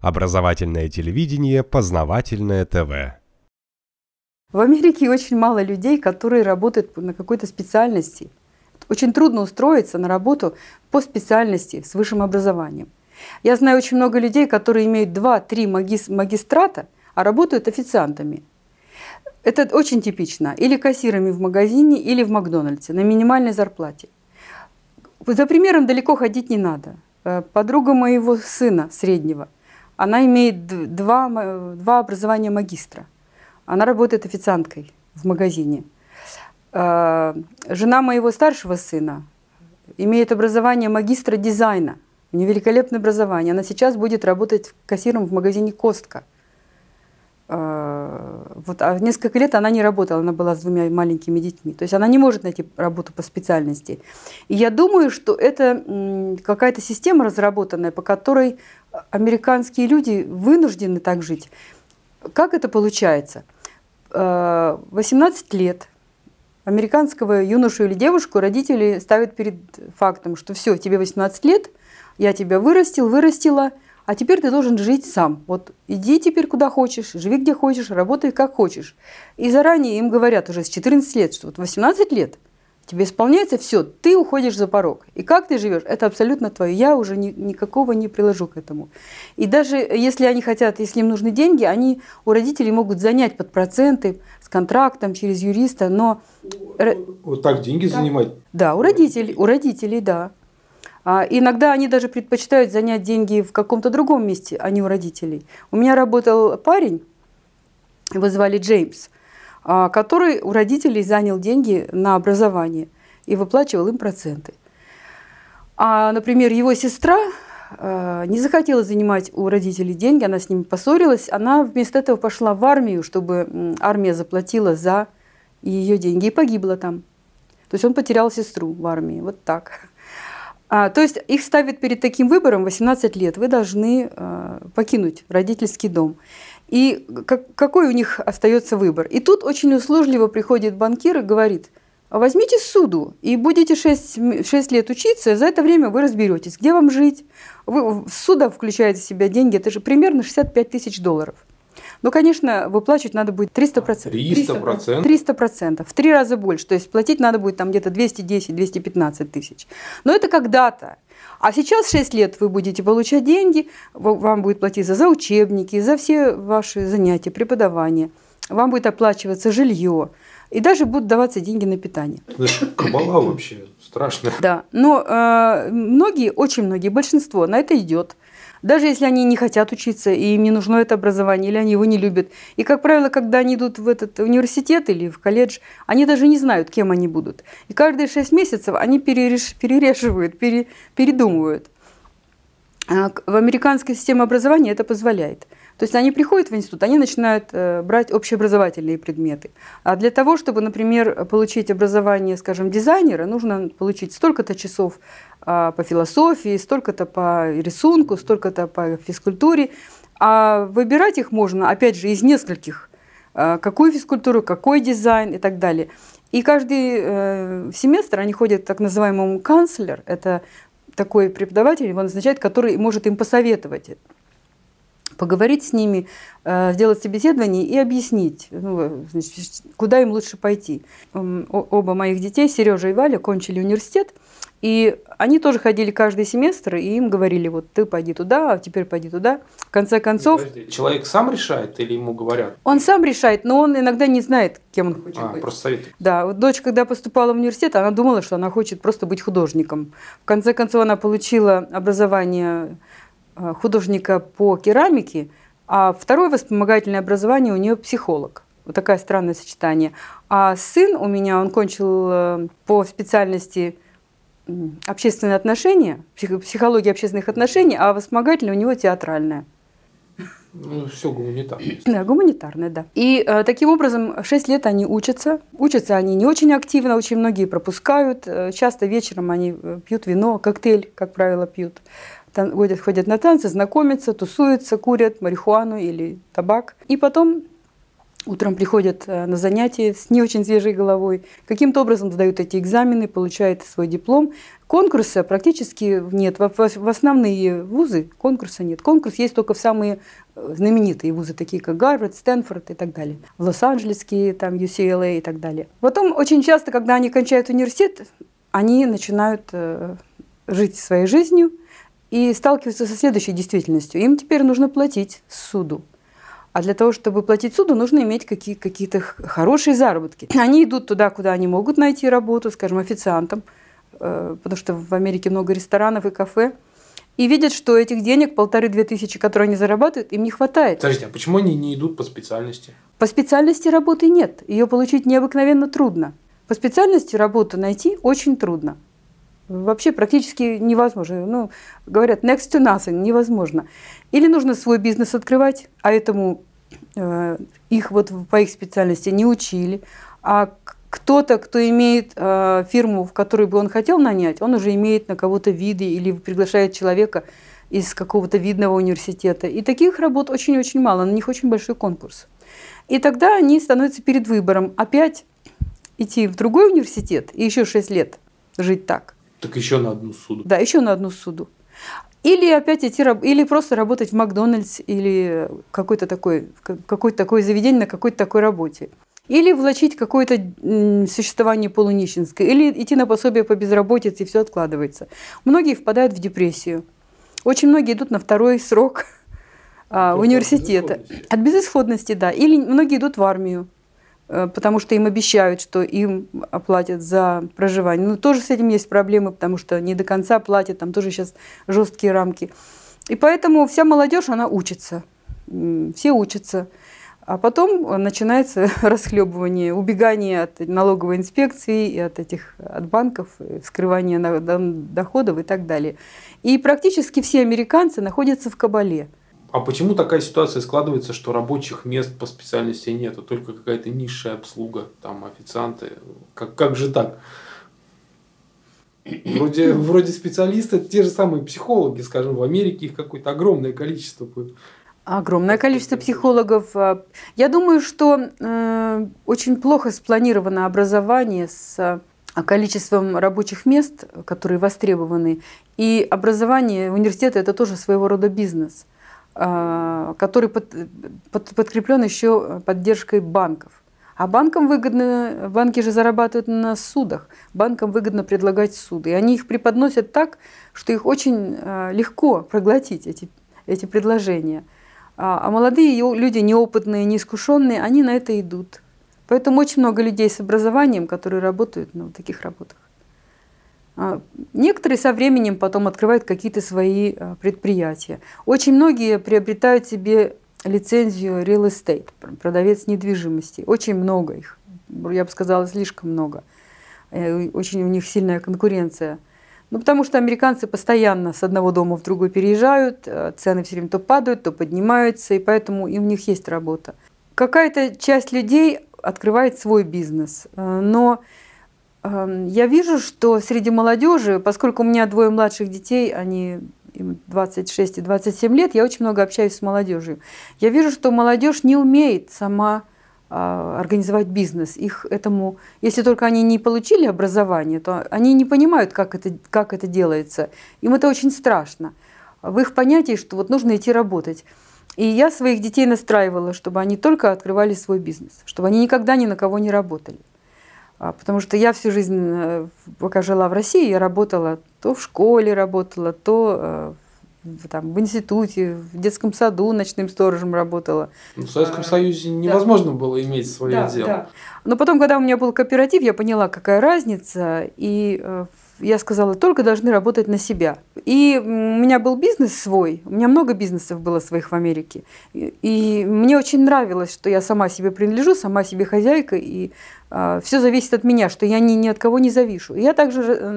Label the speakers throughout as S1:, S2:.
S1: Образовательное телевидение, познавательное ТВ.
S2: В Америке очень мало людей, которые работают на какой-то специальности. Очень трудно устроиться на работу по специальности с высшим образованием. Я знаю очень много людей, которые имеют 2-3 магистрата, а работают официантами. Это очень типично. Или кассирами в магазине, или в Макдональдсе на минимальной зарплате. За примером далеко ходить не надо. Э, подруга моего сына среднего, она имеет два, два образования магистра. Она работает официанткой в магазине. Э, жена моего старшего сына имеет образование магистра дизайна. У нее великолепное образование. Она сейчас будет работать кассиром в магазине «Костка». Вот, а несколько лет она не работала, она была с двумя маленькими детьми. То есть она не может найти работу по специальности. И я думаю, что это какая-то система разработанная, по которой американские люди вынуждены так жить. Как это получается? 18 э, лет американского юношу или девушку родители ставят перед фактом, что все, тебе 18 лет, я тебя вырастил, вырастила – а теперь ты должен жить сам. Вот иди теперь куда хочешь, живи где хочешь, работай как хочешь. И заранее им говорят уже с 14 лет, что вот 18 лет тебе исполняется все, ты уходишь за порог. И как ты живешь, это абсолютно твое. Я уже ни, никакого не приложу к этому. И даже если они хотят, если им нужны деньги, они у родителей могут занять под проценты с контрактом через юриста, но...
S3: Вот так деньги да. занимать?
S2: Да, у родителей, у родителей, да. А иногда они даже предпочитают занять деньги в каком-то другом месте, а не у родителей. У меня работал парень, его звали Джеймс, а, который у родителей занял деньги на образование и выплачивал им проценты. А, например, его сестра а, не захотела занимать у родителей деньги, она с ними поссорилась, она вместо этого пошла в армию, чтобы армия заплатила за ее деньги и погибла там. То есть он потерял сестру в армии, вот так. А, то есть их ставят перед таким выбором 18 лет. Вы должны а, покинуть родительский дом. И как, какой у них остается выбор? И тут очень услужливо приходит банкир и говорит, «А возьмите суду и будете 6, 6 лет учиться, за это время вы разберетесь, где вам жить. Вы, суда включает в себя деньги, это же примерно 65 тысяч долларов. Ну, конечно, выплачивать надо будет 300%.
S3: 300%?
S2: 300%. В три раза больше. То есть платить надо будет там где-то 210-215 тысяч. Но это когда-то. А сейчас 6 лет вы будете получать деньги, вам будет платиться за учебники, за все ваши занятия, преподавание. Вам будет оплачиваться жилье. И даже будут даваться деньги на питание.
S3: Это кабала вообще страшная.
S2: Да, но э, многие, очень многие, большинство на это идет даже если они не хотят учиться, и им не нужно это образование, или они его не любят. И, как правило, когда они идут в этот университет или в колледж, они даже не знают, кем они будут. И каждые шесть месяцев они перереш... перерешивают, пере... передумывают. А в американской системе образования это позволяет. То есть они приходят в институт, они начинают э, брать общеобразовательные предметы. А для того, чтобы, например, получить образование, скажем, дизайнера, нужно получить столько-то часов по философии, столько-то по рисунку, столько-то по физкультуре. А выбирать их можно, опять же, из нескольких. А, какую физкультуру, какой дизайн и так далее. И каждый э, семестр они ходят так называемому канцлер. Это такой преподаватель, его назначает, который может им посоветовать поговорить с ними, э, сделать собеседование и объяснить, ну, значит, куда им лучше пойти. Оба моих детей, Сережа и Валя, кончили университет, и они тоже ходили каждый семестр, и им говорили, вот ты пойди туда, а теперь пойди туда. В конце концов...
S3: Подожди, человек сам решает или ему говорят?
S2: Он сам решает, но он иногда не знает, кем он хочет
S3: а,
S2: быть.
S3: просто советует.
S2: Да, вот дочь, когда поступала в университет, она думала, что она хочет просто быть художником. В конце концов, она получила образование э, художника по керамике, а второе вспомогательное образование у нее психолог. Вот такое странное сочетание. А сын у меня, он кончил э, по специальности общественные отношения, психология общественных отношений, а вспомогательное у него театральное.
S3: Ну, все гуманитарное.
S2: Да, гуманитарное, да. И э, таким образом 6 лет они учатся. Учатся они не очень активно, очень многие пропускают. Э, часто вечером они э, пьют вино, коктейль, как правило, пьют. Тан- ходят, ходят на танцы, знакомятся, тусуются, курят марихуану или табак. И потом утром приходят э, на занятия с не очень свежей головой, каким-то образом сдают эти экзамены, получают свой диплом. Конкурса практически нет. В основные вузы конкурса нет. Конкурс есть только в самые э, знаменитые вузы, такие как Гарвард, Стэнфорд и так далее. В Лос-Анджелесские, там UCLA и так далее. Потом очень часто, когда они кончают университет, они начинают э, жить своей жизнью и сталкиваются со следующей действительностью. Им теперь нужно платить суду. А для того, чтобы платить суду, нужно иметь какие- какие-то хорошие заработки. Они идут туда, куда они могут найти работу, скажем, официантом, э, потому что в Америке много ресторанов и кафе, и видят, что этих денег, полторы-две тысячи, которые они зарабатывают, им не хватает.
S3: Подождите, а почему они не идут по специальности?
S2: По специальности работы нет. Ее получить необыкновенно трудно. По специальности работу найти очень трудно. Вообще практически невозможно. Ну, говорят, next to nothing, невозможно. Или нужно свой бизнес открывать, а этому э, их вот по их специальности не учили. А кто-то, кто имеет э, фирму, в которой бы он хотел нанять, он уже имеет на кого-то виды или приглашает человека из какого-то видного университета. И таких работ очень-очень мало, на них очень большой конкурс. И тогда они становятся перед выбором опять идти в другой университет и еще 6 лет жить так.
S3: Так еще на одну суду.
S2: Да, еще на одну суду. Или опять идти, или просто работать в Макдональдс или какой-то такой, какое-то такое заведение на какой-то такой работе. Или влачить какое-то существование полунищенское, или идти на пособие по безработице, и все откладывается. Многие впадают в депрессию. Очень многие идут на второй срок а, университета. От безысходности, да. Или многие идут в армию. Э, потому что им обещают, что им оплатят за проживание. Но тоже с этим есть проблемы, потому что не до конца платят, там тоже сейчас жесткие рамки. И поэтому вся молодежь, она учится. Все учатся. А потом начинается расхлебывание, убегание от налоговой инспекции и от этих от банков, скрывание доходов и так далее. И практически все американцы находятся в кабале.
S3: А почему такая ситуация складывается, что рабочих мест по специальности нет, а только какая-то низшая обслуга, там официанты? Как, как же так? Вроде, вроде специалисты, те же самые психологи, скажем, в Америке их какое-то огромное количество.
S2: Огромное количество психологов. А, я думаю, что э, очень плохо спланировано образование с количеством рабочих мест, которые востребованы. И образование университета – это тоже своего рода бизнес – а, который под, под, подкреплен еще поддержкой банков. А банкам выгодно, банки же зарабатывают на судах, банкам выгодно предлагать суды. И они их преподносят так, что их очень а, легко проглотить, эти, эти предложения. А, а молодые люди, неопытные, неискушенные, они на это идут. Поэтому очень много людей с образованием, которые работают на вот таких работах. А, некоторые со временем потом открывают какие-то свои а, предприятия. Очень многие приобретают себе лицензию real estate, продавец недвижимости. Очень много их. Я бы сказала, слишком много. Э, очень у них сильная конкуренция. Ну, потому что американцы постоянно с одного дома в другой переезжают, э, цены все время то падают, то поднимаются, и поэтому и у них есть работа. Какая-то часть людей открывает свой бизнес, э, но я вижу, что среди молодежи, поскольку у меня двое младших детей, они им 26 и 27 лет, я очень много общаюсь с молодежью. Я вижу, что молодежь не умеет сама а, организовать бизнес. Их этому, если только они не получили образование, то они не понимают, как это, как это делается. Им это очень страшно. В их понятии, что вот нужно идти работать. И я своих детей настраивала, чтобы они только открывали свой бизнес, чтобы они никогда ни на кого не работали. А, потому что я всю жизнь, э, пока жила в России, я работала то в школе работала, то э, там, в институте, в детском саду ночным сторожем работала.
S3: Ну, в Советском а, Союзе невозможно да. было иметь свое да, дело. Да.
S2: Но потом, когда у меня был кооператив, я поняла, какая разница, и э, я сказала, только должны работать на себя. И у меня был бизнес свой, у меня много бизнесов было своих в Америке. И, мне очень нравилось, что я сама себе принадлежу, сама себе хозяйка, и а, все зависит от меня, что я ни, ни от кого не завишу. Я также э,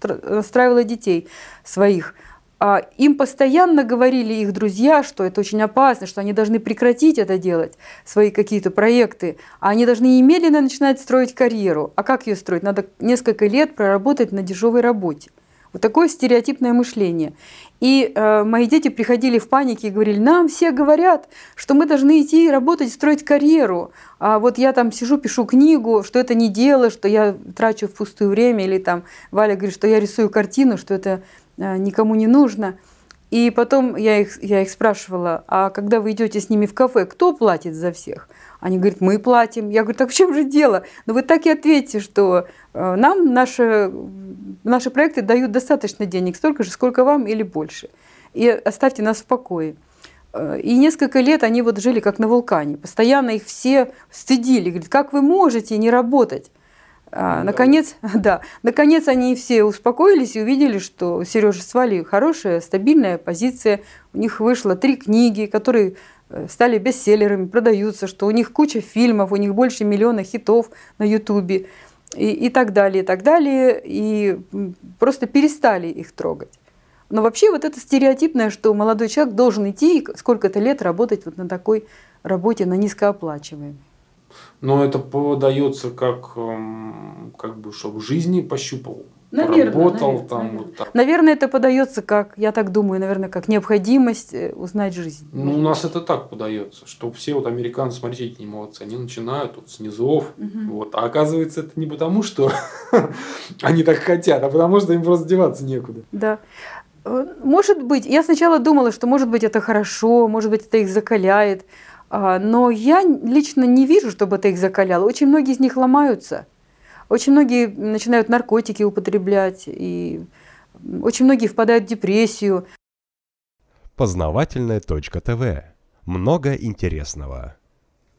S2: настраивала детей своих. А, им постоянно говорили их друзья, что это очень опасно, что они должны прекратить это делать, свои какие-то проекты. А они должны немедленно начинать строить карьеру. А как ее строить? Надо несколько лет проработать на дешевой работе. Вот такое стереотипное мышление. И э, мои дети приходили в панике и говорили, нам все говорят, что мы должны идти работать, строить карьеру. А вот я там сижу, пишу книгу, что это не дело, что я трачу в пустое время. Или там Валя говорит, что я рисую картину, что это никому не нужно. И потом я их, я их спрашивала, а когда вы идете с ними в кафе, кто платит за всех? Они говорят, мы платим. Я говорю, так в чем же дело? Ну вы так и ответьте, что э, нам наши, наши проекты дают достаточно денег, столько же, сколько вам или больше. И оставьте нас в покое. Э, и несколько лет они вот жили как на вулкане. Постоянно их все стыдили. Говорят, как вы можете не работать? А, наконец, да, наконец они все успокоились и увидели, что Сережа с Валей хорошая, стабильная позиция. У них вышло три книги, которые э, стали бестселлерами, продаются, что у них куча фильмов, у них больше миллиона хитов на Ютубе и, и так далее, и так далее. И просто перестали их трогать. Но вообще вот это стереотипное, что молодой человек должен идти сколько-то лет работать вот на такой работе, на низкооплачиваемой.
S3: Но это подается как, эм, как бы, чтобы в жизни пощупал. Наверное, работал
S2: наверное, там наверное. вот так. Наверное, это подается как, я так думаю, наверное, как необходимость э, узнать жизнь.
S3: Ну, у нас это так подается, что все вот американцы, смотрите, не молодцы, они начинают вот с низов, угу. вот, а оказывается это не потому, что они так хотят, а потому что им просто деваться некуда.
S2: Да. Э, может быть, я сначала думала, что может быть это хорошо, может быть это их закаляет, но я лично не вижу, чтобы это их закаляло. Очень многие из них ломаются. Очень многие начинают наркотики употреблять. И очень многие впадают в депрессию.
S1: Познавательная точка ТВ. Много интересного.